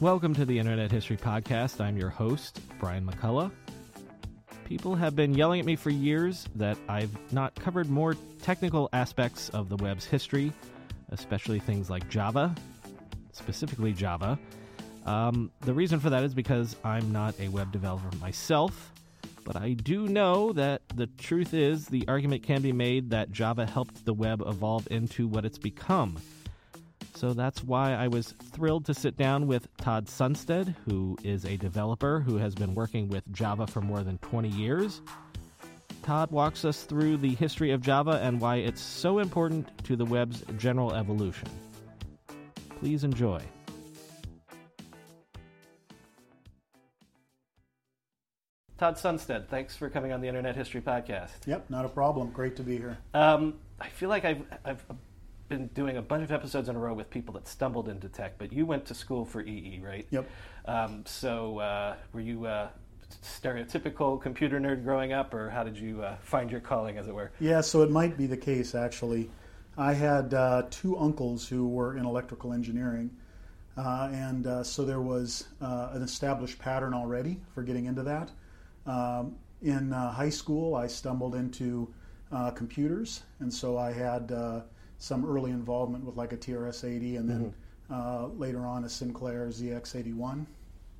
Welcome to the Internet History Podcast. I'm your host, Brian McCullough. People have been yelling at me for years that I've not covered more technical aspects of the web's history, especially things like Java, specifically Java. Um, the reason for that is because I'm not a web developer myself, but I do know that the truth is the argument can be made that Java helped the web evolve into what it's become. So that's why I was thrilled to sit down with Todd Sundsted, who is a developer who has been working with Java for more than 20 years. Todd walks us through the history of Java and why it's so important to the web's general evolution. Please enjoy. Todd Sundsted, thanks for coming on the Internet History Podcast. Yep, not a problem. Great to be here. Um, I feel like I've, I've been doing a bunch of episodes in a row with people that stumbled into tech, but you went to school for EE, right? Yep. Um, so uh, were you a stereotypical computer nerd growing up, or how did you uh, find your calling, as it were? Yeah, so it might be the case, actually. I had uh, two uncles who were in electrical engineering. Uh, and uh, so there was uh, an established pattern already for getting into that. Um, in uh, high school, I stumbled into uh, computers, and so I had uh, some early involvement with like a TRS-80, and then Mm-hmm. later on a Sinclair ZX81.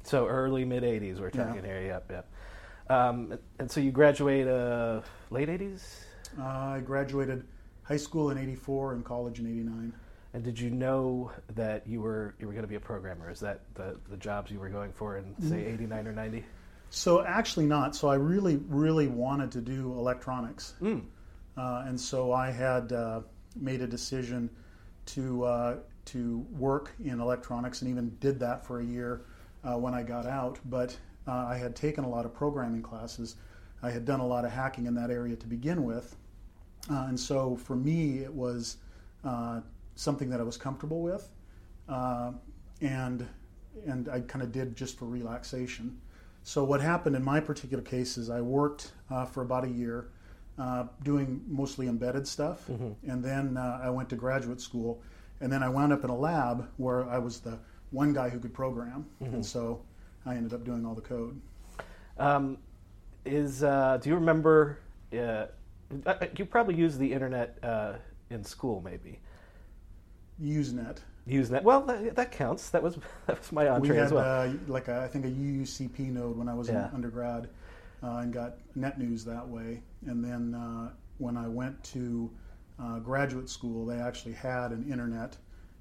So early mid '80s, we're Yeah. talking here. Yep, yep. Um, and so you graduate uh, late '80s. Uh, I graduated high school in '84 and college in '89. And did you know that you were you were going to be a programmer? Is that the the jobs you were going for in say '89 or '90? So actually not. So I really, really wanted to do electronics, Mm. uh, and so I had uh, made a decision to uh, to work in electronics, and even did that for a year uh, when I got out. But uh, I had taken a lot of programming classes. I had done a lot of hacking in that area to begin with, uh, and so for me it was uh, something that I was comfortable with, uh, and and I kind of did just for relaxation. So what happened in my particular case is I worked for about a year uh, doing mostly embedded stuff, and then uh, I went to graduate school, and then I wound up in a lab where I was the one guy who could program, and so I ended up doing all the code. Um, is uh, do you remember? Uh, you probably used the internet uh, in school, maybe. Usenet. That. Well, that, that counts. That was that was my We entree had as well. uh, like a, I think a UUCP node when I was Yeah. in undergrad, uh, and got NetNews that way. And then uh, when I went to uh, graduate school, they actually had an internet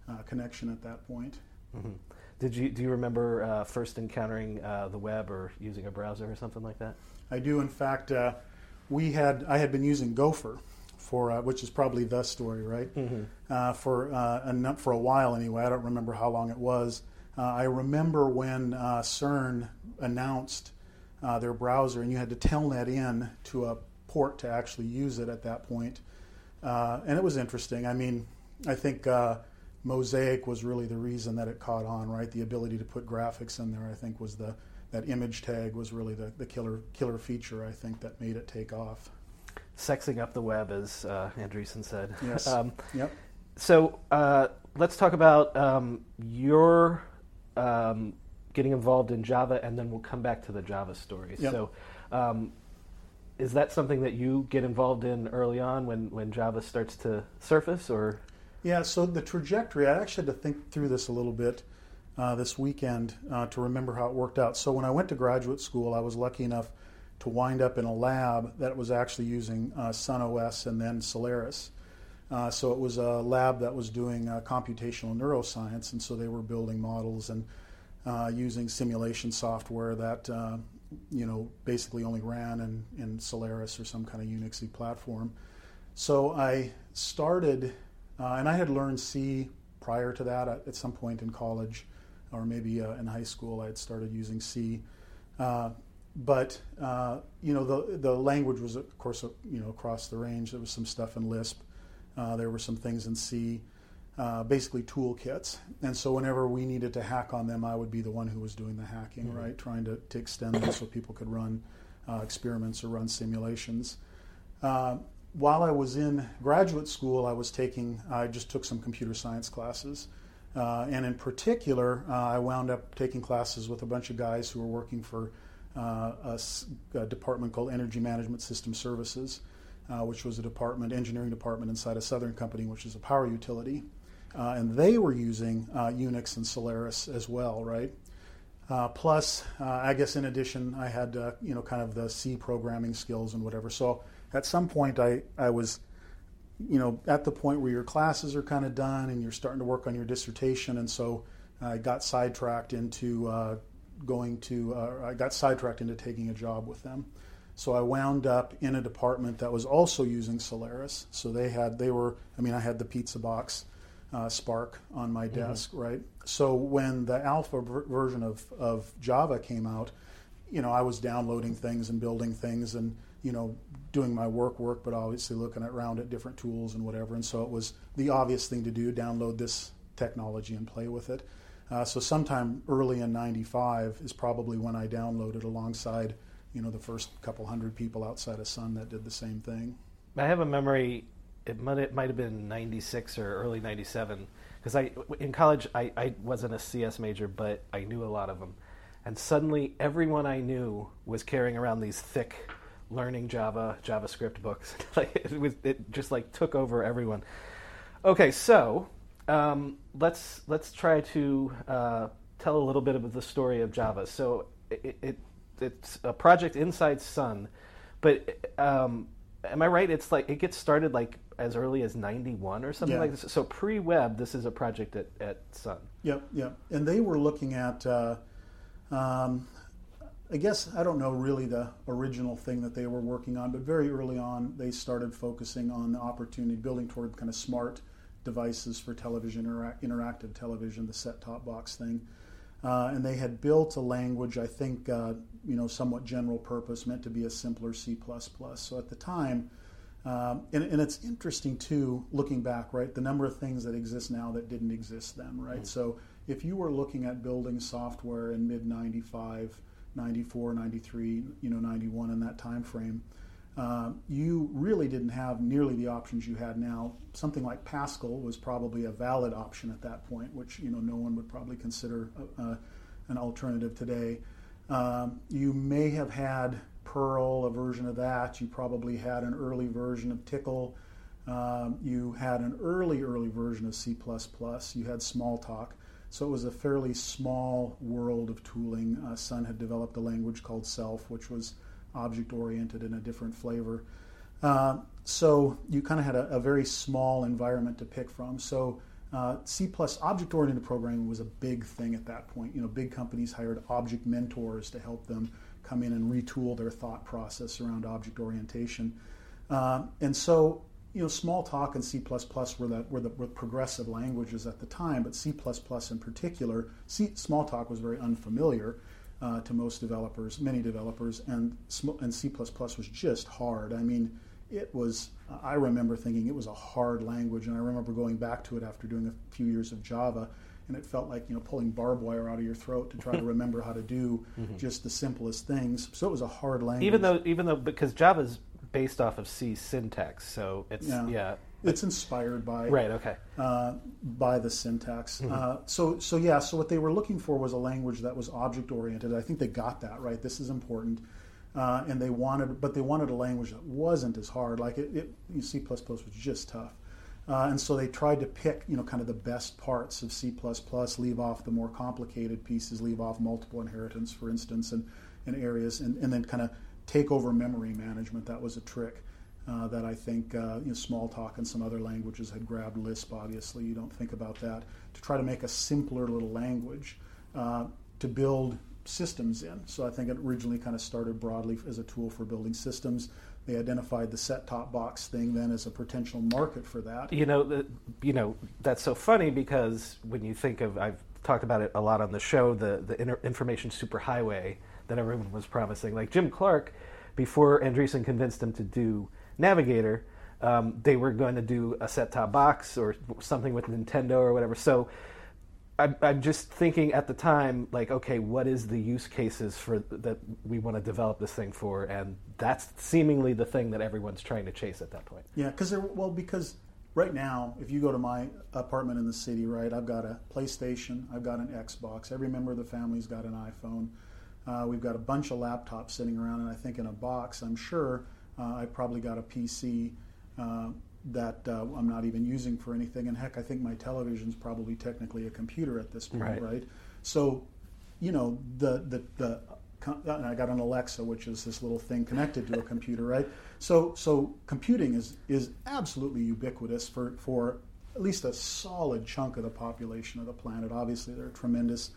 uh, connection at that point. Mhm. Did you do you remember uh, first encountering uh, the web or using a browser or something like that? I do, in fact. Uh, we had I had been using Gopher for uh, which is probably the story, right? Uh, for uh, a, for a while anyway. I don't remember how long it was. Uh, I remember when uh, CERN announced uh, their browser, and you had to telnet in to a port to actually use it at that point. Uh, and it was interesting. I mean, I think uh, Mosaic was really the reason that it caught on, right? The ability to put graphics in there, I think, was the that image tag was really the, the killer killer feature. I think that made it take off. Sexing up the web, as uh, Andreessen said. Yes. Um, Yep. so uh, let's talk about um, your um, getting involved in Java, and then we'll come back to the Java story. Yep. So, um, is that something that you get involved in early on when, when Java starts to surface, or Yeah, so the trajectory, I actually had to think through this a little bit uh, this weekend uh, to remember how it worked out. So when I went to graduate school, I was lucky enough to wind up in a lab that was actually using uh, SunOS and then Solaris. Uh, so it was a lab that was doing uh, computational neuroscience, and so they were building models and uh, using simulation software that uh, you know basically only ran in, in Solaris or some kind of Unixy platform. So I started, uh, and I had learned C prior to that at, at some point in college, or maybe uh, in high school. I had started using C, but uh, you know the the language was of course you know across the range. There was some stuff in Lisp, uh, there were some things in C, uh, basically toolkits. And so whenever we needed to hack on them, I would be the one who was doing the hacking, Mhm. right, trying to, to extend them so people could run uh, experiments or run simulations. Uh, while I was in graduate school, I was taking, I just took some computer science classes. Uh, and in particular, uh, I wound up taking classes with a bunch of guys who were working for uh, a, a, department called Energy Management System Services, uh, which was a department, engineering department inside a Southern company, which is a power utility. Uh, and they were using uh, Unix and Solaris as well, right? plus, I guess in addition, I had you know kind of the C programming skills and whatever. So at some point, I, I was you know, at the point where your classes are kind of done and you're starting to work on your dissertation, and so I got sidetracked into uh, going to, uh, I got sidetracked into taking a job with them. So I wound up in a department that was also using Solaris. So they had, they were, I mean, I had the pizza box uh, SPARC on my mm-hmm. desk, mm-hmm. right? So when the alpha ver- version of, of Java came out, you know, I was downloading things and building things and, you know, doing my work work, but obviously looking around at different tools and whatever. And so it was the obvious thing to do: download this technology and play with it. Uh, so sometime early in '95 is probably when I downloaded alongside, you know, the first couple hundred people outside of Sun that did the same thing. I have a memory. It might, it might have been '96 or early '97 because I in college I, I wasn't a CS major, but I knew a lot of them. And suddenly, everyone I knew was carrying around these thick learning Java, JavaScript books. like it was, it just like took over everyone. Okay, so um, let's let's try to uh, tell a little bit of the story of Java. So it, it it's a project inside Sun, but um, am I right? It's like it gets started like as early as '91 or something yeah. like this. So pre-web, this is a project at, at Sun. Yep, yep. And they were looking at. Uh, um, I guess I don't know really the original thing that they were working on, but very early on they started focusing on the opportunity, building toward kind of smart devices for television, interactive television, the set-top box thing. Uh, and they had built a language, I think, uh, you know, somewhat general purpose, meant to be a simpler C++. So at the time, um, and, and, it's interesting too, looking back, right, the number of things that exist now that didn't exist then, right? Mm-hmm. So if you were looking at building software in mid 95, 94, 93, you know, 91 in that time frame, uh, you really didn't have nearly the options you had now. Something like Pascal was probably a valid option at that point, which you know no one would probably consider a, a, an alternative today. Um, you may have had Perl, a version of that. You probably had an early version of Tcl. Um, you had an early, early version of C++. You had Smalltalk. So it was a fairly small world of tooling. Uh, Sun had developed a language called Self, which was object oriented in a different flavor. Uh, so you kind of had a, a, very small environment to pick from. So uh, C plus object oriented programming was a big thing at that point. You know, big companies hired object mentors to help them come in and retool their thought process around object orientation. Uh, and so you know, Smalltalk and C++ were the, were the were progressive languages at the time, but C++ in particular, C, Smalltalk was very unfamiliar uh, to most developers, many developers, and and C++ was just hard. I mean, it was. I remember thinking it was a hard language, and I remember going back to it after doing a few years of Java, and it felt like you know pulling barbed wire out of your throat to try to remember how to do mm-hmm. just the simplest things. So it was a hard language. Even though, even though, because Java's based off of C syntax, so it's yeah. yeah. It's inspired by right, okay, uh, by the syntax. Mm-hmm. Uh, so, so yeah. So what they were looking for was a language that was object oriented. I think they got that right. This is important, uh, and they wanted, but they wanted a language that wasn't as hard. Like it, it C plus was just tough, uh, and so they tried to pick, you know, kind of the best parts of C++, leave off the more complicated pieces, leave off multiple inheritance, for instance, and, and areas, and, and then kind of take over memory management. That was a trick uh, that I think uh, you know, Smalltalk and some other languages had grabbed Lisp, obviously. You don't think about that. To try to make a simpler little language uh, to build systems in. So I think it originally kind of started broadly as a tool for building systems. They identified the set-top box thing then as a potential market for that. You know, the, you know that's so funny because when you think of, I've talked about it a lot on the show, the the information superhighway that everyone was promising. Like Jim Clark, before Andreessen convinced him to do Navigator, um, they were going to do a set-top box or something with Nintendo or whatever. So I'm, I'm, just thinking at the time, like, okay, what is the use cases for that we want to develop this thing for? And that's seemingly the thing that everyone's trying to chase at that point. Yeah, because well, because right now, if you go to my apartment in the city, right, I've got a PlayStation, I've got an Xbox. Every member of the family's got an iPhone. Uh, we've got a bunch of laptops sitting around, and I think in a box, I'm sure uh, I probably got a PC uh, that uh, I'm not even using for anything. And heck, I think my television's probably technically a computer at this point, right? Right. So, you know, the the the and I got an Alexa, which is this little thing connected to a computer, right? So, so computing is is absolutely ubiquitous for for at least a solid chunk of the population of the planet. Obviously, there are tremendous,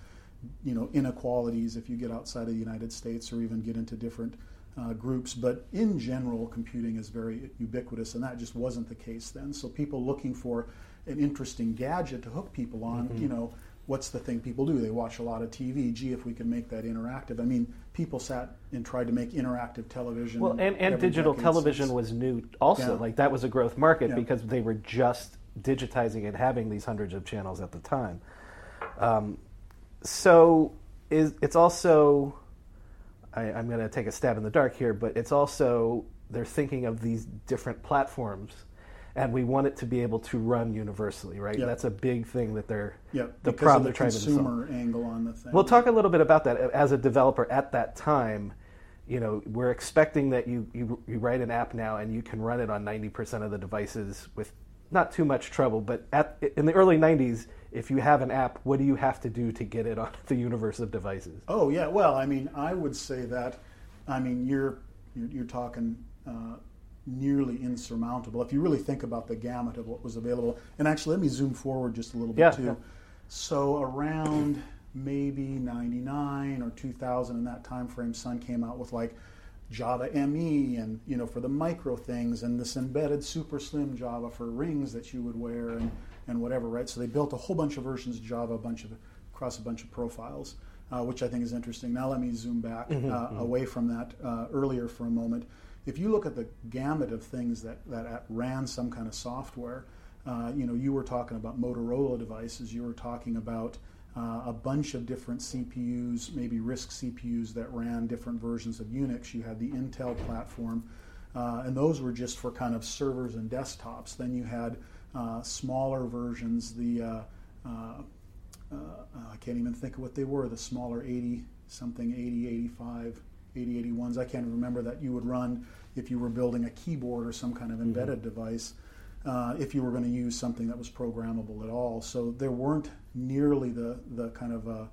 you know, inequalities if you get outside of the United States or even get into different uh, groups. But in general, computing is very ubiquitous, and that just wasn't the case then. So, people looking for an interesting gadget to hook people on, Mm-hmm. you know what's the thing people do? They watch a lot of TV. Gee, if we can make that interactive. I mean, people sat and tried to make interactive television. Well, and, and digital television since. was new also. Yeah. Like that was a growth market Yeah. because they were just digitizing and having these hundreds of channels at the time. Um, so is, it's also, I, I'm going to take a stab in the dark here, but it's also, they're thinking of these different platforms and we want it to be able to run universally, right? Yeah. That's a big thing that they're, yeah, the because problem of they're trying to solve. consumer angle on the thing. We'll talk a little bit about that as a developer at that time. You know, we're expecting that you, you, you write an app now and you can run it on 90% of the devices with not too much trouble. But at, in the early 90s, if you have an app, what do you have to do to get it on the universe of devices? Oh yeah, well, I mean, I would say that. I mean, you're you're, you're talking uh, nearly insurmountable if you really think about the gamut of what was available. And actually, let me zoom forward just a little bit Yeah, too. yeah. So around maybe '99 or 2000 in that time frame, Sun came out with like Java ME and you know for the micro things and this embedded super slim Java for rings that you would wear and, and whatever, right? So they built a whole bunch of versions of Java, a bunch of across a bunch of profiles, uh, which I think is interesting. Now let me zoom back uh, away from that uh, earlier for a moment. If you look at the gamut of things that, that ran some kind of software, uh, you know, you were talking about Motorola devices, you were talking about uh, a bunch of different CPUs, maybe RISC CPUs that ran different versions of Unix. You had the Intel platform, uh, and those were just for kind of servers and desktops. Then you had uh, smaller versions, the uh, uh, uh, I can't even think of what they were, the smaller 80 something, 80, 85, 80, 81s. I can't remember that you would run if you were building a keyboard or some kind of embedded device. Uh, if you were going to use something that was programmable at all, so there weren't nearly the the kind of uh,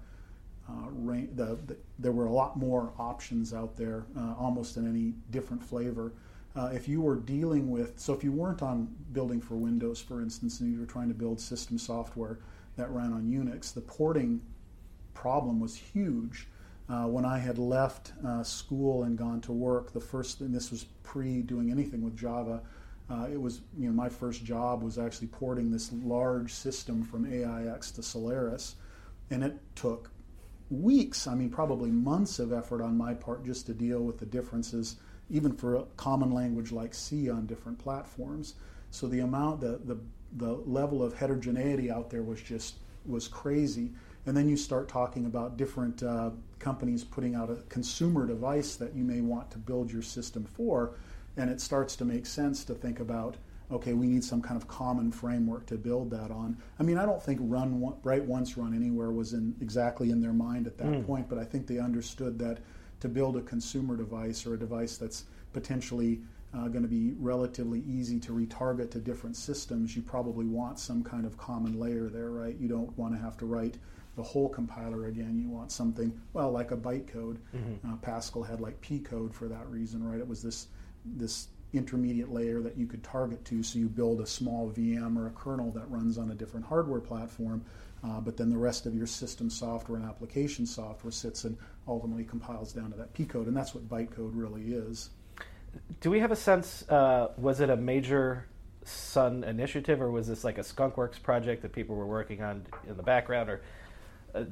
uh, ra- the, the there were a lot more options out there, uh, almost in any different flavor. Uh, if you were dealing with, so if you weren't on building for Windows, for instance, and you were trying to build system software that ran on Unix, the porting problem was huge. Uh, when I had left uh, school and gone to work, the first, and this was pre doing anything with Java, uh, it was, you know, my first job was actually porting this large system from AIX to Solaris, and it took weeks, I mean, probably months of effort on my part just to deal with the differences, even for a common language like C on different platforms. So the amount, the, the, the level of heterogeneity out there was just was crazy. And then you start talking about different uh, companies putting out a consumer device that you may want to build your system for, and it starts to make sense to think about okay, we need some kind of common framework to build that on. I mean, I don't think run one, write once, run anywhere was in exactly in their mind at that point, but I think they understood that to build a consumer device or a device that's potentially uh, going to be relatively easy to retarget to different systems, you probably want some kind of common layer there, right? You don't want to have to write the whole compiler again. You want something, well, like a bytecode. Uh, Pascal had like P code for that reason, right? It was this this intermediate layer that you could target to. So you build a small VM or a kernel that runs on a different hardware platform, uh, but then the rest of your system software and application software sits and ultimately compiles down to that P code, and that's what bytecode really is. Do we have a sense? Uh, was it a major Sun initiative, or was this like a Skunkworks project that people were working on in the background? Or uh,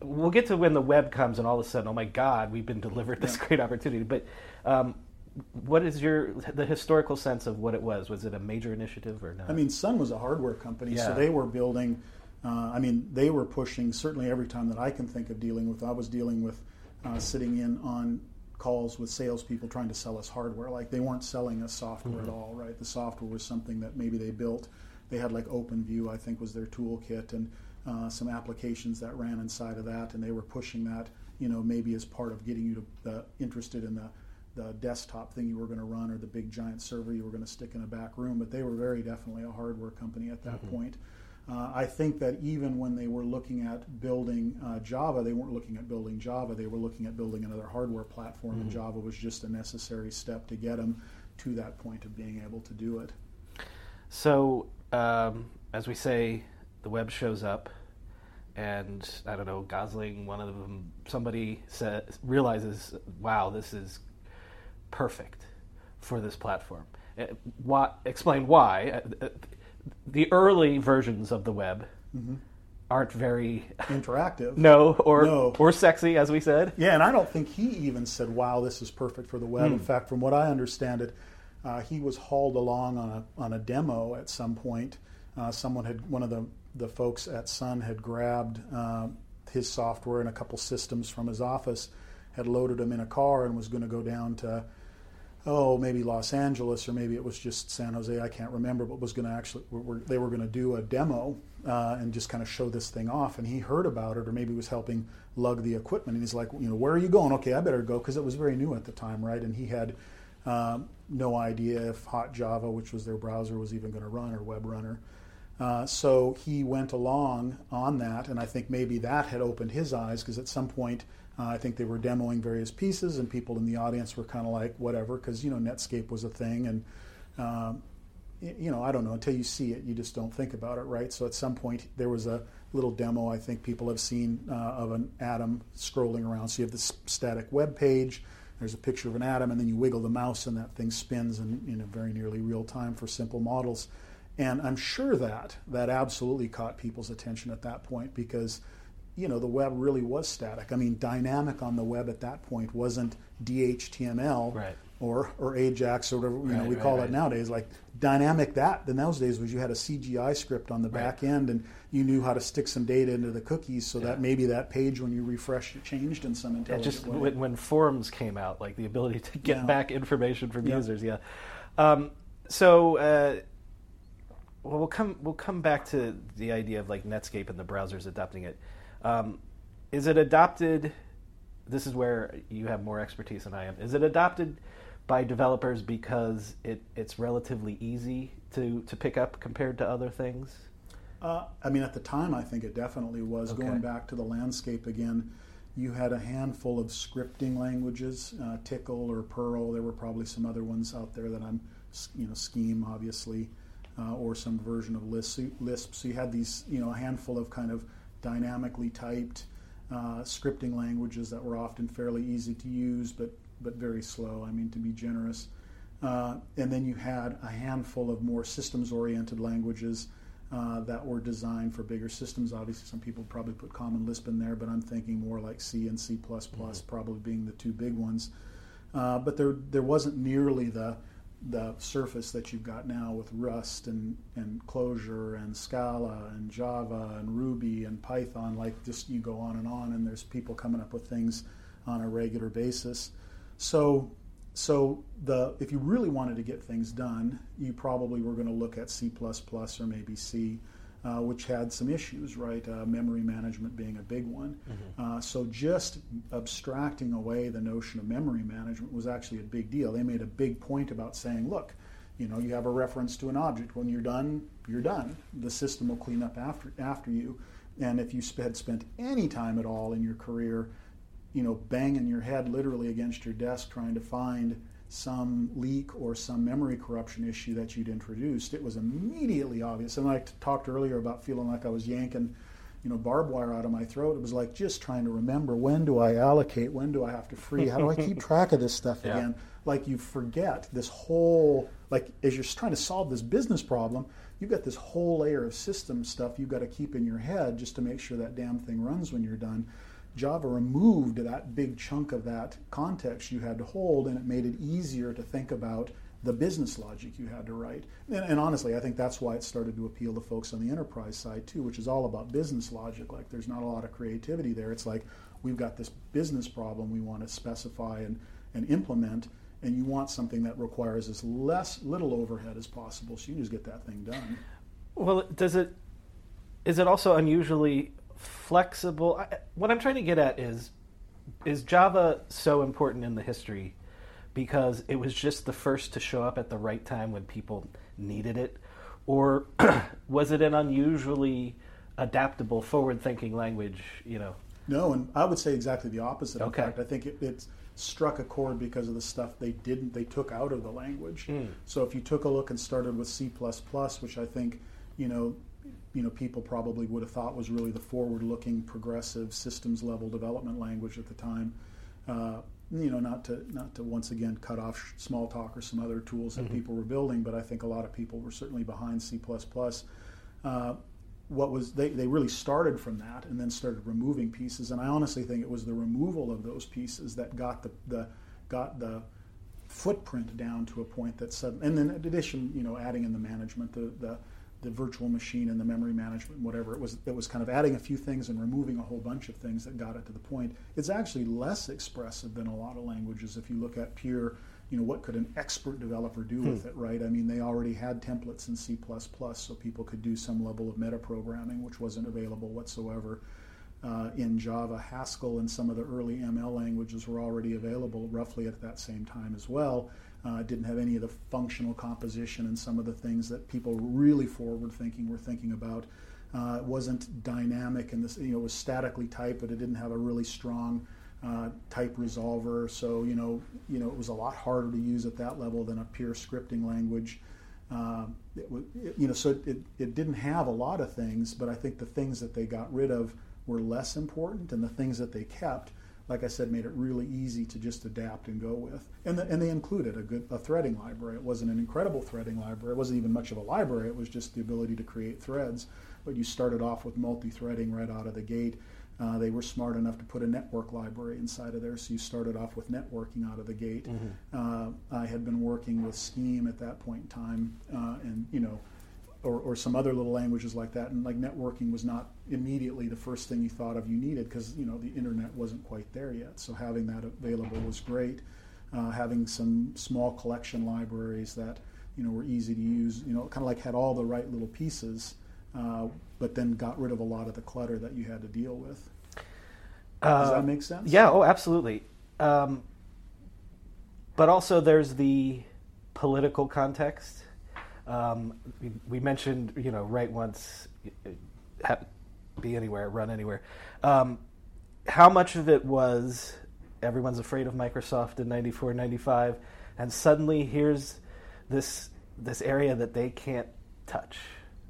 we'll get to when the web comes, and all of a sudden, oh my God, we've been delivered this great opportunity. But um, what is your the historical sense of what it was? Was it a major initiative or not? I mean, Sun was a hardware company, so they were building. Uh, I mean, they were pushing. Certainly, every time that I can think of dealing with, I was dealing with uh, sitting in on calls with salespeople trying to sell us hardware. Like they weren't selling us software at all, right? The software was something that maybe they built they had like OpenView, I think was their toolkit, and uh, some applications that ran inside of that, and they were pushing that, you know, maybe as part of getting you to, uh, interested in the the desktop thing you were going to run or the big giant server you were going to stick in a back room. But they were very definitely a hardware company at that mm-hmm. point. Uh, I think that even when they were looking at building uh, Java, they weren't looking at building Java. They were looking at building another hardware platform, mm-hmm. and Java was just a necessary step to get them to that point of being able to do it. So, um, as we say, the web shows up and I don't know, Gosling, one of them, somebody says, realizes, wow, this is perfect for this platform. Uh, why, explain why. The early versions of the web mm-hmm. aren't very interactive. no, or no. or sexy, as we said. Yeah, and I don't think he even said, "Wow, this is perfect for the web." Mm. In fact, from what I understand it, uh, he was hauled along on a on a demo at some point. Uh, someone had one of the the folks at Sun had grabbed uh, his software and a couple systems from his office, had loaded them in a car, and was going to go down to oh maybe Los Angeles or maybe it was just San Jose. I can't remember, but was going to actually were, they were going to do a demo uh, and just kind of show this thing off. And he heard about it, or maybe was helping lug the equipment, and he's like, you know, where are you going? Okay, I better go because it was very new at the time, right? And he had. Um, no idea if Hot Java, which was their browser, was even going to run or WebRunner. Uh, so he went along on that, and I think maybe that had opened his eyes because at some point uh, I think they were demoing various pieces, and people in the audience were kind of like, whatever, because you know Netscape was a thing, and um, you know I don't know until you see it, you just don't think about it, right? So at some point there was a little demo I think people have seen uh, of an atom scrolling around. So you have this static web page. There's a picture of an atom, and then you wiggle the mouse, and that thing spins in, in a very nearly real time for simple models. And I'm sure that that absolutely caught people's attention at that point because you know the web really was static. I mean, dynamic on the web at that point wasn't DHTML right. or or Ajax or whatever you right, know we right, call it nowadays. Like dynamic that in those days was you had a CGI script on the back end and you knew how to stick some data into the cookies so yeah. that maybe that page when you refreshed it changed in some intelligent yeah, just way. When, when, forums came out, like the ability to get yeah. back information from users. Yeah. Um, so. Uh, well, we'll come we'll come back to the idea of like Netscape and the browsers adopting it. Um, is it adopted? This is where you have more expertise than I am. Is it adopted by developers because it, it's relatively easy to, to pick up compared to other things? Uh, I mean, at the time, I think it definitely was. Okay. Going back to the landscape again, you had a handful of scripting languages, uh, Tcl or Perl. There were probably some other ones out there that I'm, you know, Scheme, obviously uh, or some version of Lisp. So you had these, you know, a handful of kind of dynamically typed uh, scripting languages that were often fairly easy to use, but but very slow. I mean, to be generous. Uh, and then you had a handful of more systems-oriented languages uh, that were designed for bigger systems. Obviously, some people probably put Common Lisp in there, but I'm thinking more like C and C++, mm-hmm. probably being the two big ones. Uh, but there there wasn't nearly the the surface that you've got now with Rust and, and Clojure and Scala and Java and Ruby and Python, like just you go on and on, and there's people coming up with things on a regular basis. So, so the if you really wanted to get things done, you probably were going to look at C++ or maybe C uh, which had some issues, right? Uh, memory management being a big one. Mm-hmm. Uh, so just abstracting away the notion of memory management was actually a big deal. They made a big point about saying, look, you know, you have a reference to an object. When you're done, you're done. The system will clean up after after you. And if you had spent any time at all in your career, you know, banging your head literally against your desk trying to find some leak or some memory corruption issue that you'd introduced, it was immediately obvious. And I talked earlier about feeling like I was yanking, you know, barbed wire out of my throat. It was like just trying to remember when do I allocate, when do I have to free, how do I keep track of this stuff yeah. again? Like you forget this whole, like as you're trying to solve this business problem, you've got this whole layer of system stuff you've got to keep in your head just to make sure that damn thing runs when you're done. Java removed that big chunk of that context you had to hold, and it made it easier to think about the business logic you had to write. And, and, honestly, I think that's why it started to appeal to folks on the enterprise side too, which is all about business logic. Like there's not a lot of creativity there. It's like we've got this business problem we want to specify and, and implement, and you want something that requires as less little overhead as possible, so you just get that thing done. Well, does it? Is it also unusually flexible? I, what I'm trying to get at is, is Java so important in the history because it was just the first to show up at the right time when people needed it, or was it an unusually adaptable, forward-thinking language? You know. No, and I would say exactly the opposite. Okay. In fact, I think it, it's struck a chord because of the stuff they didn't they took out of the language. Mm. So if you took a look and started with C++, which I think you know you know people probably would have thought was really the forward-looking, progressive systems level development language at the time. Uh, you know, not to not to once again cut off Smalltalk or some other tools that Mhm. people were building, but I think a lot of people were certainly behind C++. Uh, what was they, they really started from that and then started removing pieces and i honestly think it was the removal of those pieces that got the, the got the footprint down to a point that sudden and then in addition you know adding in the management the, the the virtual machine and the memory management whatever it was it was kind of adding a few things and removing a whole bunch of things that got it to the point. It's actually less expressive than a lot of languages if you look at pure you know what could an expert developer do with Hmm. it right? I mean they already had templates in c++ so people could do some level of metaprogramming which wasn't available whatsoever. Uh, in java haskell and some of the early ml languages were already available roughly at that same time as well uh, didn't have any of the functional composition and some of the things that people really forward thinking were thinking about uh, it wasn't dynamic and this you know it was statically typed but it didn't have a really strong uh, type resolver. So you know, you know, it was a lot harder to use at that level than a pure scripting language. Uh, it, it- you know, so it, it didn't have a lot of things, but I think the things that they got rid of were less important, and the things that they kept, like I said, made it really easy to just adapt and go with. And the, and they included a good a threading library. It wasn't an incredible threading library. It wasn't even much of a library. It was just the ability to create threads. But you started off with multi-threading right out of the gate. Uh, they were smart enough to put a network library inside of there, so you started off with networking out of the gate. Uh, I had been working with Scheme at that point in time, uh, and you know, or, or some other little languages like that. And like networking was not immediately the first thing you thought of you needed because you know the internet wasn't quite there yet. So having that available was great. Uh, having some small collection libraries that you know were easy to use, you know, kind of like had all the right little pieces. Uh, but then got rid of a lot of the clutter that you had to deal with. Does Uh, that make sense? Yeah, oh, absolutely. Um, but also, there's the political context. Um, we, we mentioned, you know, write once, be anywhere, run anywhere. Um, how much of it was everyone's afraid of Microsoft in 94, 95, and suddenly here's this this area that they can't touch?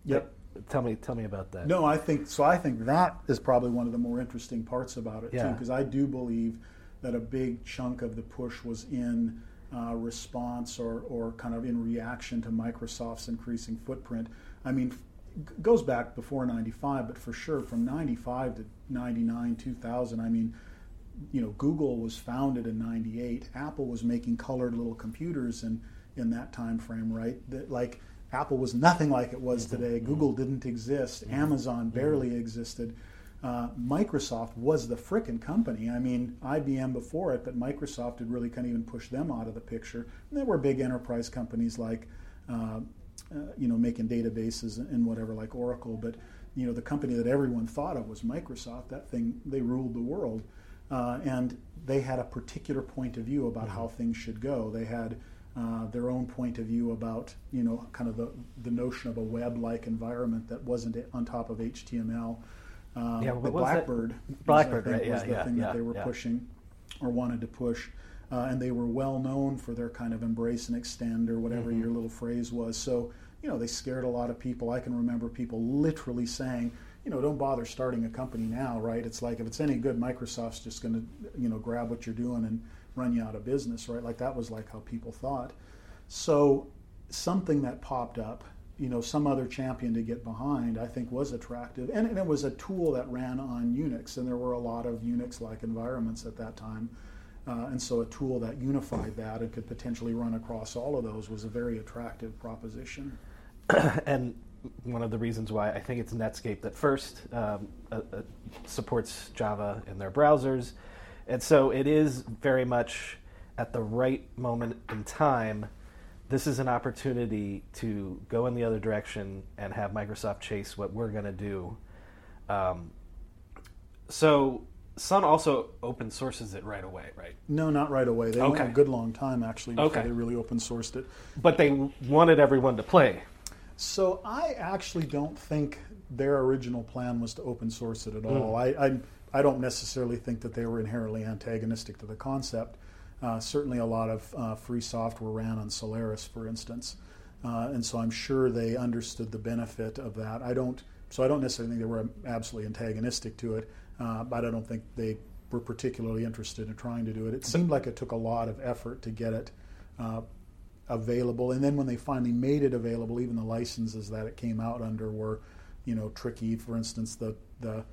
Yep. Tell me, tell me about that. No, I think so. I think that is probably one of the more interesting parts about it too, because I do believe that a big chunk of the push was in uh, response or, or kind of in reaction to Microsoft's increasing footprint. I mean, f- goes back before '95, but for sure from '95 to '99, 2000. I mean, you know, Google was founded in '98. Apple was making colored little computers in in that time frame, right? That like Apple was nothing like it was mm-hmm. today. Google mm-hmm. didn't exist. Mm-hmm. Amazon barely existed. Uh, Microsoft was the frickin' company. I mean, IBM before it, but Microsoft had really kind of even pushed them out of the picture. And there were big enterprise companies like, uh, uh, you know, making databases and whatever, like Oracle. But you know, the company that everyone thought of was Microsoft. That thing, they ruled the world, uh, and they had a particular point of view about how things should go. They had uh, their own point of view about you know kind of the, the notion of a web-like environment that wasn't on top of HTML. Um, Yeah, the that? Blackbird, was, Blackbird, I think, right, was yeah, the yeah, thing yeah, that they were pushing or wanted to push. Uh, and they were well known for their kind of embrace and extend or whatever Mm-hmm. your little phrase was. So, you know, they scared a lot of people. I can remember people literally saying, you know, don't bother starting a company now, right? It's like if it's any good, Microsoft's just going to, you know, grab what you're doing and run you out of business, right? Like that was like how people thought. So, something that popped up, you know, some other champion to get behind, I think was attractive. And, and it was a tool that ran on Unix, and there were a lot of Unix like environments at that time. Uh, and so a tool that unified that and could potentially run across all of those was a very attractive proposition. and one of the reasons why I think it's Netscape that first um, uh, uh, supports Java in their browsers, and so it is very much at the right moment in time this is an opportunity to go in the other direction and have Microsoft chase what we're going to do. Um, so Sun also open sources it right away, right? No, not right away. They Okay. went a good long time actually before Okay. they really open sourced it. But they wanted everyone to play. So I actually don't think their original plan was to open source it at Hmm. all. I, I I don't necessarily think that they were inherently antagonistic to the concept. Uh, certainly, a lot of uh, free software ran on Solaris, for instance, uh, and so I'm sure they understood the benefit of that. I don't. So I don't necessarily think they were absolutely antagonistic to it, uh, but I don't think they were particularly interested in trying to do it. It seemed like it took a lot of effort to get it uh, available. And then when they finally made it available, even the licenses that it came out under were, you know, tricky. For instance, the the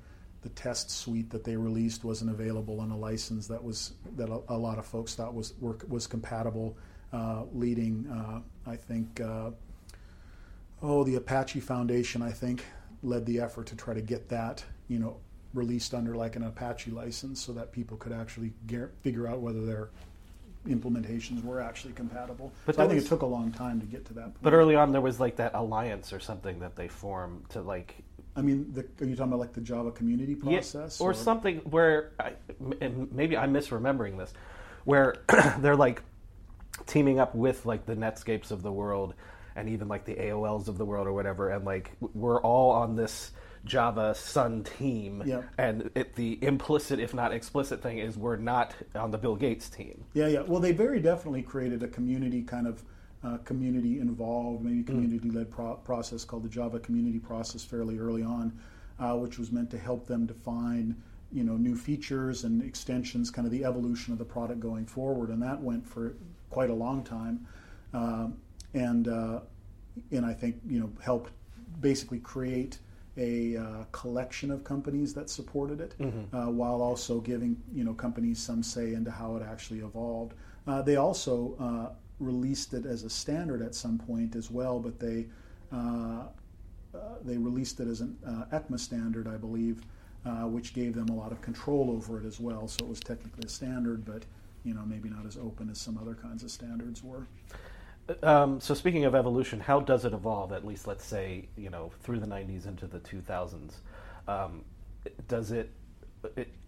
the test suite that they released wasn't available on a license that was that a, a lot of folks thought was were, was compatible. Uh, leading, uh, I think, uh, oh, the Apache Foundation, I think, led the effort to try to get that, you know, released under like an Apache license, so that people could actually gar- figure out whether their implementations were actually compatible. But so I think was- it took a long time to get to that point. But early on, there was like that alliance or something that they formed to like I mean, the, are you talking about like the Java community Yeah, process, or, something where I, and maybe I'm misremembering this, where they're like teaming up with like the Netscapes of the world and even like the AOLs of the world or whatever, and like we're all on this Java Sun team, Yeah. and it, the implicit, if not explicit, thing is we're not on the Bill Gates team. Yeah, yeah. Well, they very definitely created a community kind of uh, community involved, maybe community led pro- process called the Java community process fairly early on, uh, which was meant to help them define you know new features and extensions, kind of the evolution of the product going forward, and that went for quite a long time, um, and uh, and I think you know helped basically create a uh, collection of companies that supported it, uh, while also giving you know companies some say into how it actually evolved. Uh, they also uh, released it as a standard at some point as well, but they uh, uh, they released it as an uh, ECMA standard, I believe, uh, which gave them a lot of control over it as well. So it was technically a standard, but you know maybe not as open as some other kinds of standards were. Um, so speaking of evolution, how does it evolve? At least let's say you know through the '90s into the 2000s. Um, does it?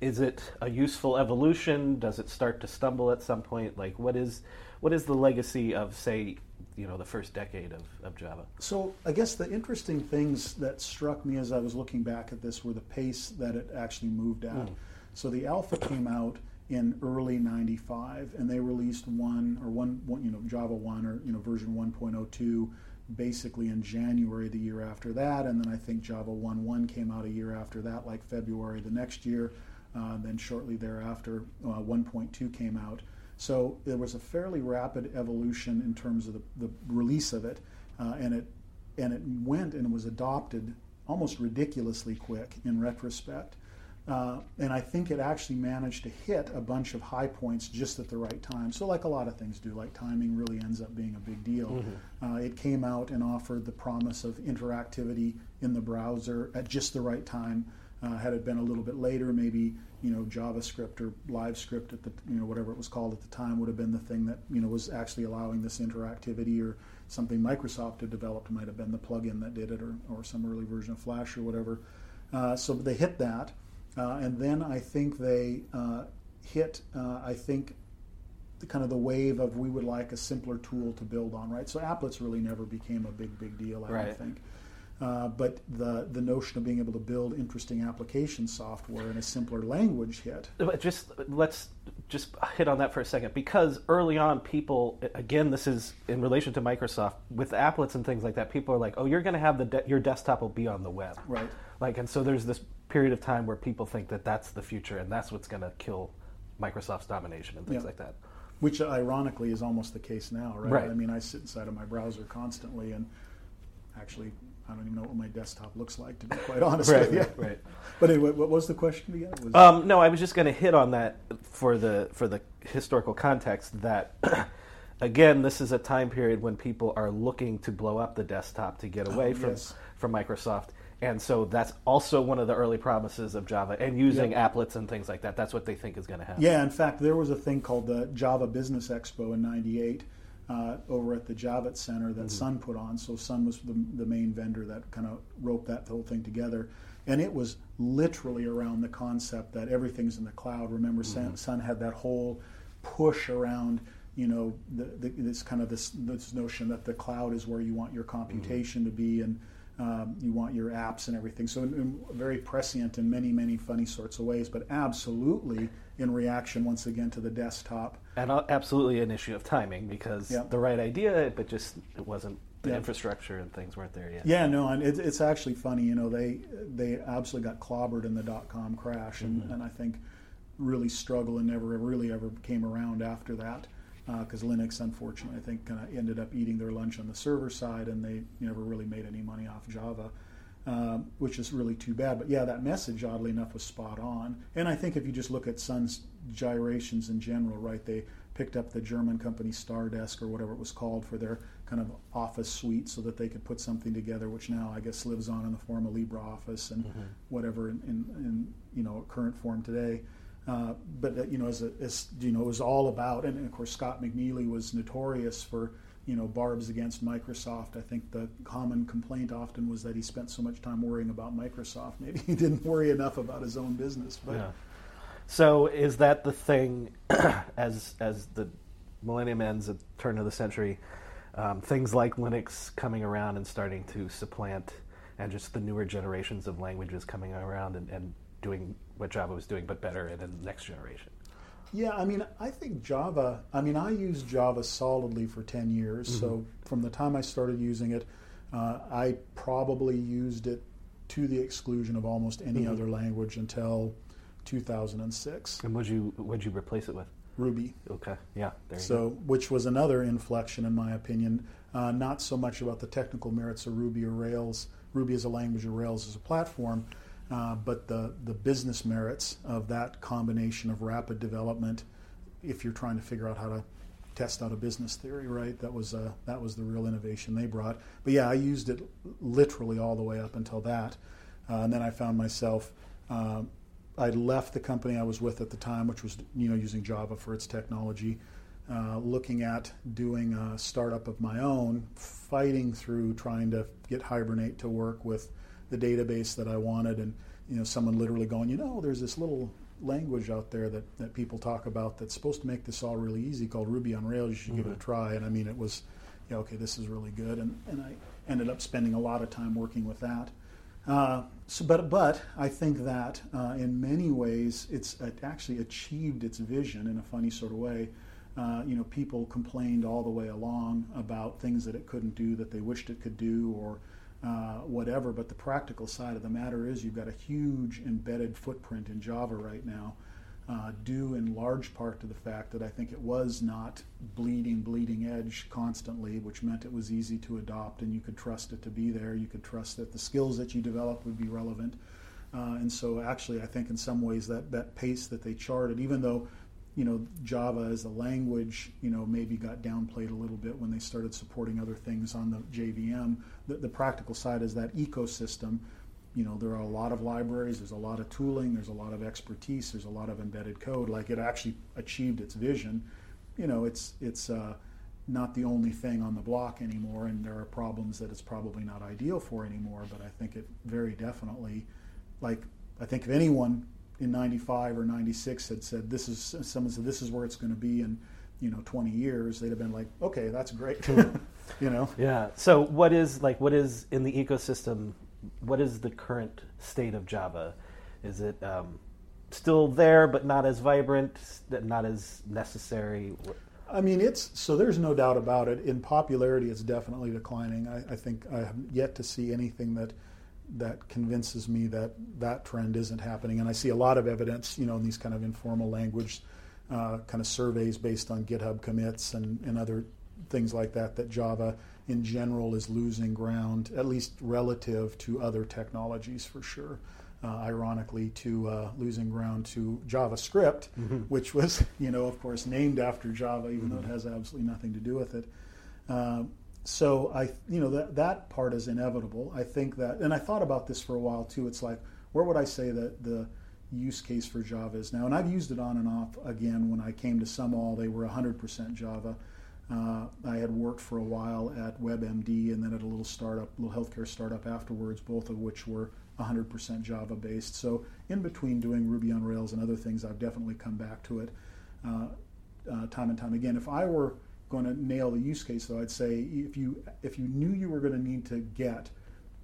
Is it a useful evolution? Does it start to stumble at some point? Like what is what is the legacy of say you know the first decade of, of Java? So I guess the interesting things that struck me as I was looking back at this were the pace that it actually moved at. Hmm. So the alpha came out in early 95 and they released one or one, one you know Java 1 or you know version 1.02 basically in January the year after that and then I think Java 1.1 came out a year after that like February the next year uh, then shortly thereafter uh, 1.2 came out so there was a fairly rapid evolution in terms of the, the release of it, uh, and it and it went and was adopted almost ridiculously quick in retrospect. Uh, and I think it actually managed to hit a bunch of high points just at the right time. So, like a lot of things do, like timing really ends up being a big deal. Uh, it came out and offered the promise of interactivity in the browser at just the right time. Uh, had it been a little bit later, maybe you know JavaScript or LiveScript at the you know whatever it was called at the time would have been the thing that you know was actually allowing this interactivity, or something Microsoft had developed might have been the plugin that did it, or, or some early version of Flash or whatever. Uh, so they hit that, uh, and then I think they uh, hit uh, I think the kind of the wave of we would like a simpler tool to build on, right? So applets really never became a big big deal, I Right. don't think. Uh, but the the notion of being able to build interesting application software in a simpler language hit. Just let's just hit on that for a second because early on people again this is in relation to microsoft with applets and things like that people are like oh you're going to have the de- your desktop will be on the web Right. Like and so there's this period of time where people think that that's the future and that's what's going to kill microsoft's domination and things Yeah. like that Which ironically is almost the case now, right? Right. I mean, I sit inside of my browser constantly, and actually, I don't even know what my desktop looks like, to be quite honest with you. right right. But anyway, what was the question again? Was, Um, no, I was just going to hit on that for the for the historical context that again, this is a time period when people are looking to blow up the desktop to get away Oh, from yes. from Microsoft. And so that's also one of the early promises of Java and using Yeah. applets and things like that. That's what they think is going to happen. Yeah, in fact, there was a thing called the Java Business Expo in '98, uh, over at the Javits Center that Sun put on. So Sun was the, the main vendor that kind of roped that whole thing together. And it was literally around the concept that everything's in the cloud. Remember, Sun, Sun had that whole push around you know the, the, this kind of this, this notion that the cloud is where you want your computation to be and um, you want your apps and everything so in, very prescient in many many funny sorts of ways but absolutely in reaction once again to the desktop and uh, absolutely an issue of timing because Yeah. the right idea but just it wasn't the Yeah. infrastructure and things weren't there yet Yeah, no, and it, it's actually funny. You know, they they absolutely got clobbered in the dot com crash, and, and I think really struggled and never really ever came around after that. Because Linux, unfortunately, I think kind of ended up eating their lunch on the server side, and they never really made any money off Java, um, which is really too bad. But yeah, that message, oddly enough, was spot on. And I think if you just look at Sun's gyrations in general, right, they picked up the German company Stardesk or whatever it was called for their kind of office suite so that they could put something together, which now I guess lives on in the form of LibreOffice and whatever in, in, in you know current form today. Uh, but uh, you know, as, a, as you know, it was all about, and of course Scott McNealy was notorious for you know barbs against Microsoft. I think the common complaint often was that he spent so much time worrying about Microsoft. Maybe he didn't worry enough about his own business. But Yeah. So is that the thing as as the millennium ends at turn of the century? Um, things like Linux coming around and starting to supplant, and just the newer generations of languages coming around and, and doing what Java was doing, but better in the next generation. Yeah, I mean, I think Java, I mean, I used Java solidly for 10 years. So from the time I started using it, uh, I probably used it to the exclusion of almost any other language until 2006. And would you would you replace it with? Ruby. Okay, yeah, there you go. So, which was another inflection, in my opinion. Uh, not so much about the technical merits of Ruby or Rails, Ruby as a language or Rails as a platform, uh, but the the business merits of that combination of rapid development. If you're trying to figure out how to test out a business theory, right? That was uh, that was the real innovation they brought. But yeah, I used it literally all the way up until that, uh, and then I found myself. Uh, I left the company I was with at the time, which was you know using Java for its technology, uh, looking at doing a startup of my own, fighting through trying to get Hibernate to work with the database that I wanted, and you know someone literally going, you know, there's this little language out there that, that people talk about that's supposed to make this all really easy called Ruby on Rails. You should give it a try. And I mean, it was, yeah, okay, this is really good, and and I ended up spending a lot of time working with that. Uh, so, but but I think that uh, in many ways it's it actually achieved its vision in a funny sort of way. Uh, you know, people complained all the way along about things that it couldn't do that they wished it could do, or uh, whatever. But the practical side of the matter is you've got a huge embedded footprint in Java right now, uh, due in large part to the fact that I think it was not bleeding, bleeding edge constantly, which meant it was easy to adopt and you could trust it to be there. You could trust that the skills that you develop would be relevant. Uh, and so, actually, I think in some ways that, that pace that they charted, even though you know Java as a language, you know, maybe got downplayed a little bit when they started supporting other things on the JVM. The, the practical side is that ecosystem. You know, there are a lot of libraries, there's a lot of tooling, there's a lot of expertise, there's a lot of embedded code. Like it actually achieved its vision. You know, it's it's uh, not the only thing on the block anymore, and there are problems that it's probably not ideal for anymore. But I think it very definitely, like I think if anyone in 95 or 96 had said this is someone said this is where it's going to be in you know 20 years they'd have been like okay that's great you know Yeah. So what is like what is in the ecosystem? What is the current state of Java? Is it um, still there but not as vibrant, not as necessary? I mean, it's so there's no doubt about it. In popularity, it's definitely declining. I, I think I have yet to see anything that that convinces me that that trend isn't happening. And I see a lot of evidence, you know, in these kind of informal language uh, kind of surveys based on GitHub commits and, and other things like that, that Java in general is losing ground, at least relative to other technologies for sure. Uh, ironically, to uh, losing ground to JavaScript, which was, you know, of course, named after Java, even though it has absolutely nothing to do with it. So I, you know, that that part is inevitable. I think that, and I thought about this for a while too. It's like, where would I say that the use case for Java is now? And I've used it on and off. Again, when I came to Sumall, they were 100% Java. Uh, I had worked for a while at WebMD and then at a little startup, little healthcare startup afterwards, both of which were 100% Java based. So in between doing Ruby on Rails and other things, I've definitely come back to it uh, uh, time and time again. If I were going to nail the use case, though, I'd say if you if you knew you were going to need to get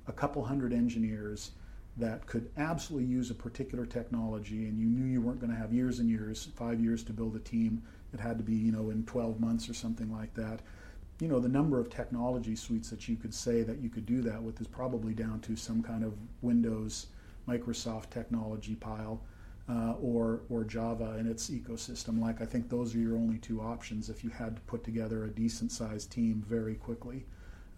a couple hundred engineers that could absolutely use a particular technology, and you knew you weren't going to have years and years, five years to build a team. It had to be, you know, in 12 months or something like that. You know, the number of technology suites that you could say that you could do that with is probably down to some kind of Windows, Microsoft technology pile uh, or or Java and its ecosystem. Like I think those are your only two options if you had to put together a decent sized team very quickly,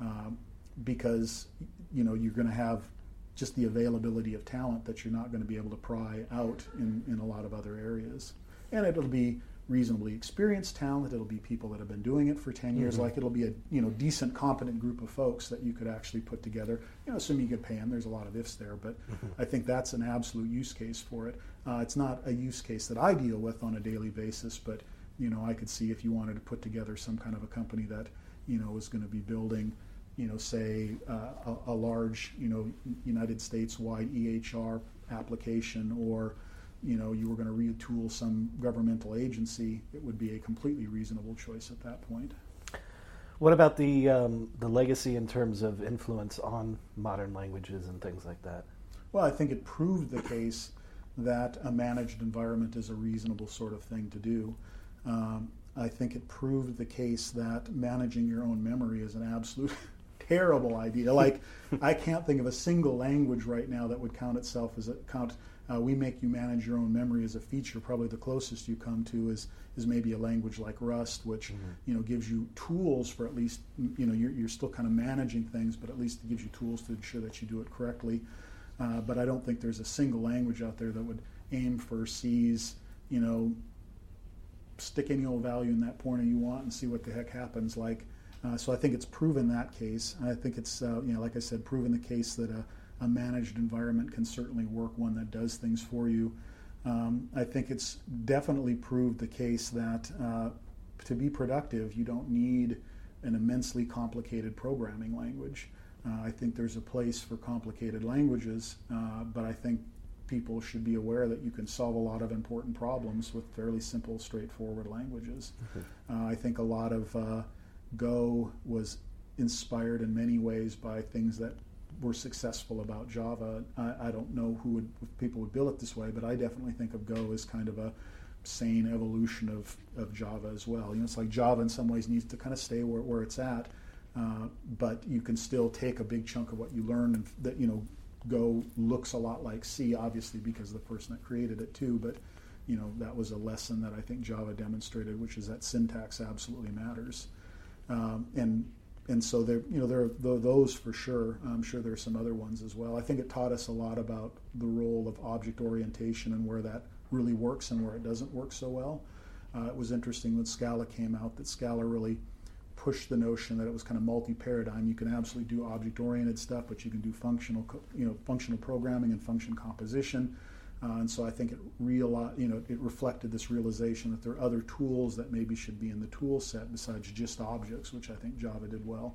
um, because you know you're going to have just the availability of talent that you're not going to be able to pry out in, in a lot of other areas. And it'll be reasonably experienced talent. It'll be people that have been doing it for 10 years. Mm-hmm. Like it'll be a you know decent, competent group of folks that you could actually put together. You know, assuming you could pay them. There's a lot of ifs there, but mm-hmm. I think that's an absolute use case for it. Uh, it's not a use case that I deal with on a daily basis, but you know, I could see if you wanted to put together some kind of a company that you know is going to be building you know, say uh, a, a, large, you know, United States-wide EHR application, or you know, you were going to retool some governmental agency, it would be a completely reasonable choice at that point. What about the um, the legacy in terms of influence on modern languages and things like that? Well, I think it proved the case that a managed environment is a reasonable sort of thing to do. Um, I think it proved the case that managing your own memory is an absolute terrible idea. Like, I can't think of a single language right now that would count itself as a count. Uh, we make you manage your own memory as a feature. Probably the closest you come to is is maybe a language like Rust, which mm-hmm. you know gives you tools for at least you know you're, you're still kind of managing things, but at least it gives you tools to ensure that you do it correctly. Uh, but I don't think there's a single language out there that would aim for C's you know stick any old value in that pointer you want and see what the heck happens. Like uh, so I think it's proven that case. I think it's, uh, you know, like I said, proven the case that a, a, managed environment can certainly work, one that does things for you. Um, I think it's definitely proved the case that uh, to be productive, you don't need an immensely complicated programming language. Uh, I think there's a place for complicated languages, uh, but I think people should be aware that you can solve a lot of important problems with fairly simple, straightforward languages. Mm-hmm. I think a lot of Go was inspired in many ways by things that were successful about Java. I, I, don't know who would people would build it this way, but I definitely think of Go as kind of a sane evolution of, of Java as well. You know, it's like Java in some ways needs to kind of stay where, where it's at, uh, but you can still take a big chunk of what you learn and that you know Go looks a lot like C, obviously because the person that created it too, but you know that was a lesson that I think Java demonstrated, which is that syntax absolutely matters. Um, and and so there, you know, there are those for sure. I'm sure there are some other ones as well. I think it taught us a lot about the role of object orientation and where that really works and where it doesn't work so well. Uh, it was interesting when Scala came out that Scala really pushed the notion that it was kind of multi-paradigm. You can absolutely do object-oriented stuff, but you can do functional, you know, functional programming and function composition. Uh, and so I think it real, you know, it reflected this realization that there are other tools that maybe should be in the tool set besides just objects, which I think Java did well.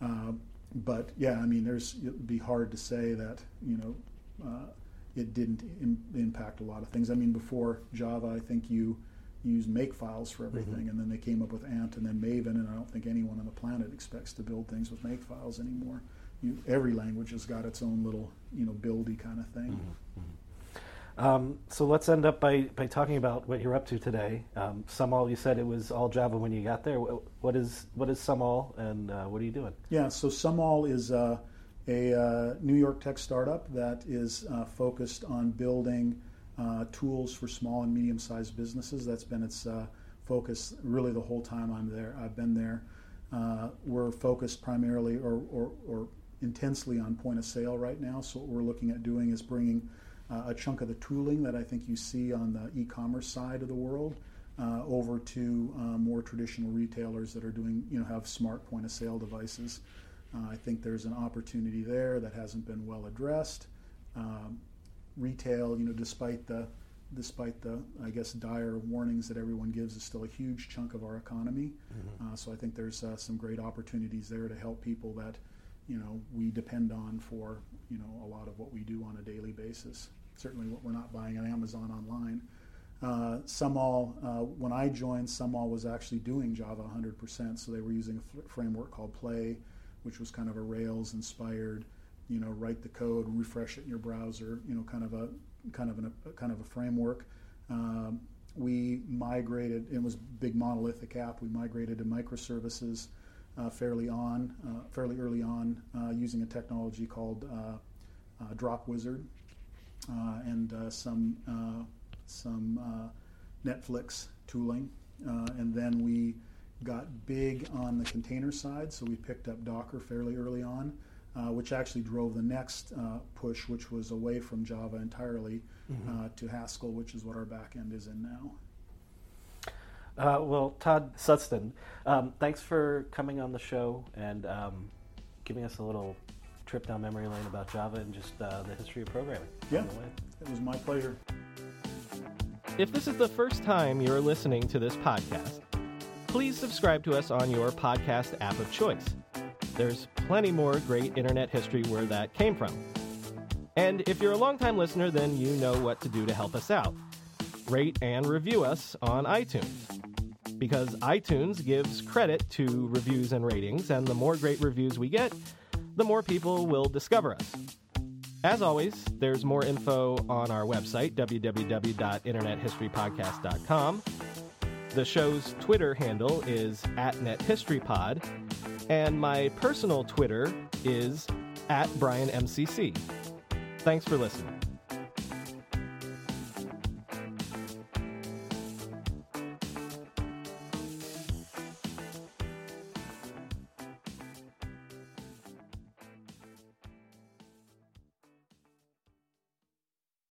Uh, but yeah, I mean, there's it'd be hard to say that you know uh, it didn't Im- impact a lot of things. I mean, before Java, I think you used Makefiles for everything, mm-hmm. and then they came up with Ant and then Maven, and I don't think anyone on the planet expects to build things with make files anymore. You, every language has got its own little you know buildy kind of thing. Mm-hmm. mm-hmm. Um, so let's end up by, by talking about what you're up to today. Um, Sumall, you said it was all Java when you got there. What is what is Sumall, and uh, what are you doing? Yeah, so Sumall is uh, a uh, New York tech startup that is uh, focused on building uh, tools for small and medium-sized businesses. That's been its uh, focus really the whole time I'm there. I've been there. we're focused primarily or, or, or intensely on point of sale right now. So what we're looking at doing is bringing uh, a chunk of the tooling that I think you see on the e-commerce side of the world uh, over to uh, more traditional retailers that are doing, you know, have smart point of sale devices. Uh, I think there's an opportunity there that hasn't been well addressed. Um, retail, you know, despite the despite the, I guess, dire warnings that everyone gives, is still a huge chunk of our economy. Mm-hmm. Uh, so I think there's uh, some great opportunities there to help people that, you know, we depend on for, you know, a lot of what we do on a daily basis. Certainly, what we're not buying on Amazon online. Uh, Sumall, uh, when I joined, Sumall was actually doing Java 100%. So they were using a f- framework called Play, which was kind of a Rails inspired, you know, write the code, refresh it in your browser, you know, kind of a kind of an, a kind of a framework. Um, we migrated. It was big monolithic app. We migrated to microservices uh, fairly on, uh, fairly early on, uh, using a technology called uh, Dropwizard and some some uh, Netflix tooling, uh, and then we got big on the container side, so we picked up Docker fairly early on, uh, which actually drove the next uh, push, which was away from Java entirely mm-hmm. Uh, to Haskell, which is what our backend is in now. Uh, well, Todd Sundsted, um, thanks for coming on the show and um, giving us a little trip down memory lane about Java and just the history of programming. Yeah, it was my pleasure. If this is the first time you're listening to this podcast, please subscribe to us on your podcast app of choice. There's plenty more great internet history where that came from. And if you're a longtime listener, then you know what to do to help us out. Rate and review us on iTunes. Because iTunes gives credit to reviews and ratings, and the more great reviews we get, the more people will discover us. As always, there's more info on our website, www.internethistorypodcast.com. The show's Twitter handle is at NetHistoryPod, and my personal Twitter is at BrianMCC. Thanks for listening.